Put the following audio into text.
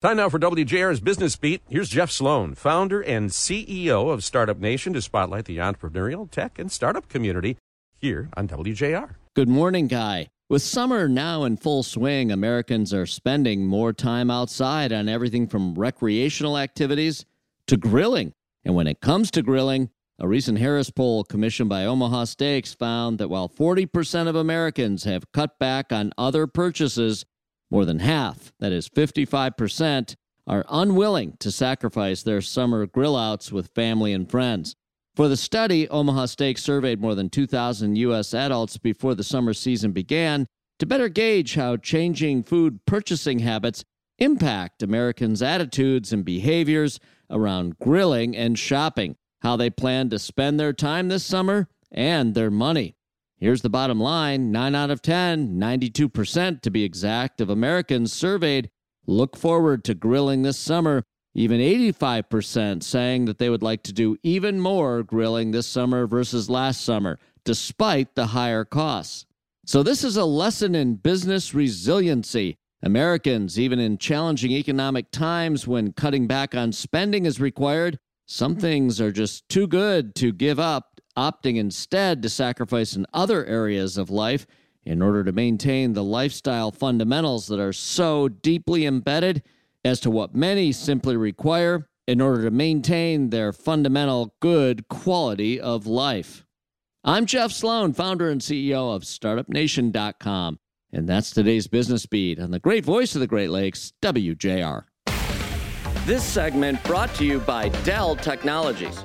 Time now for WJR's Business Beat. Here's Jeff Sloan, founder and CEO of Startup Nation, to spotlight the entrepreneurial, tech, and startup community here on WJR. Good morning, Guy. With summer now in full swing, Americans are spending more time outside on everything from recreational activities to grilling. And when it comes to grilling, a recent Harris poll commissioned by Omaha Steaks found that while 40% of Americans have cut back on other purchases, more than half, that is 55%, are unwilling to sacrifice their summer grill outs with family and friends. For the study, Omaha Steak surveyed more than 2,000 U.S. adults before the summer season began to better gauge how changing food purchasing habits impact Americans' attitudes and behaviors around grilling and shopping, how they plan to spend their time this summer, and their money. Here's the bottom line 9 out of 10, 92% to be exact, of Americans surveyed look forward to grilling this summer. Even 85% saying that they would like to do even more grilling this summer versus last summer, despite the higher costs. So, this is a lesson in business resiliency. Americans, even in challenging economic times when cutting back on spending is required, some things are just too good to give up opting instead to sacrifice in other areas of life in order to maintain the lifestyle fundamentals that are so deeply embedded as to what many simply require in order to maintain their fundamental good quality of life. I'm Jeff Sloan, founder and CEO of StartupNation.com, and that's today's Business Beat on the great voice of the Great Lakes, WJR. This segment brought to you by Dell Technologies.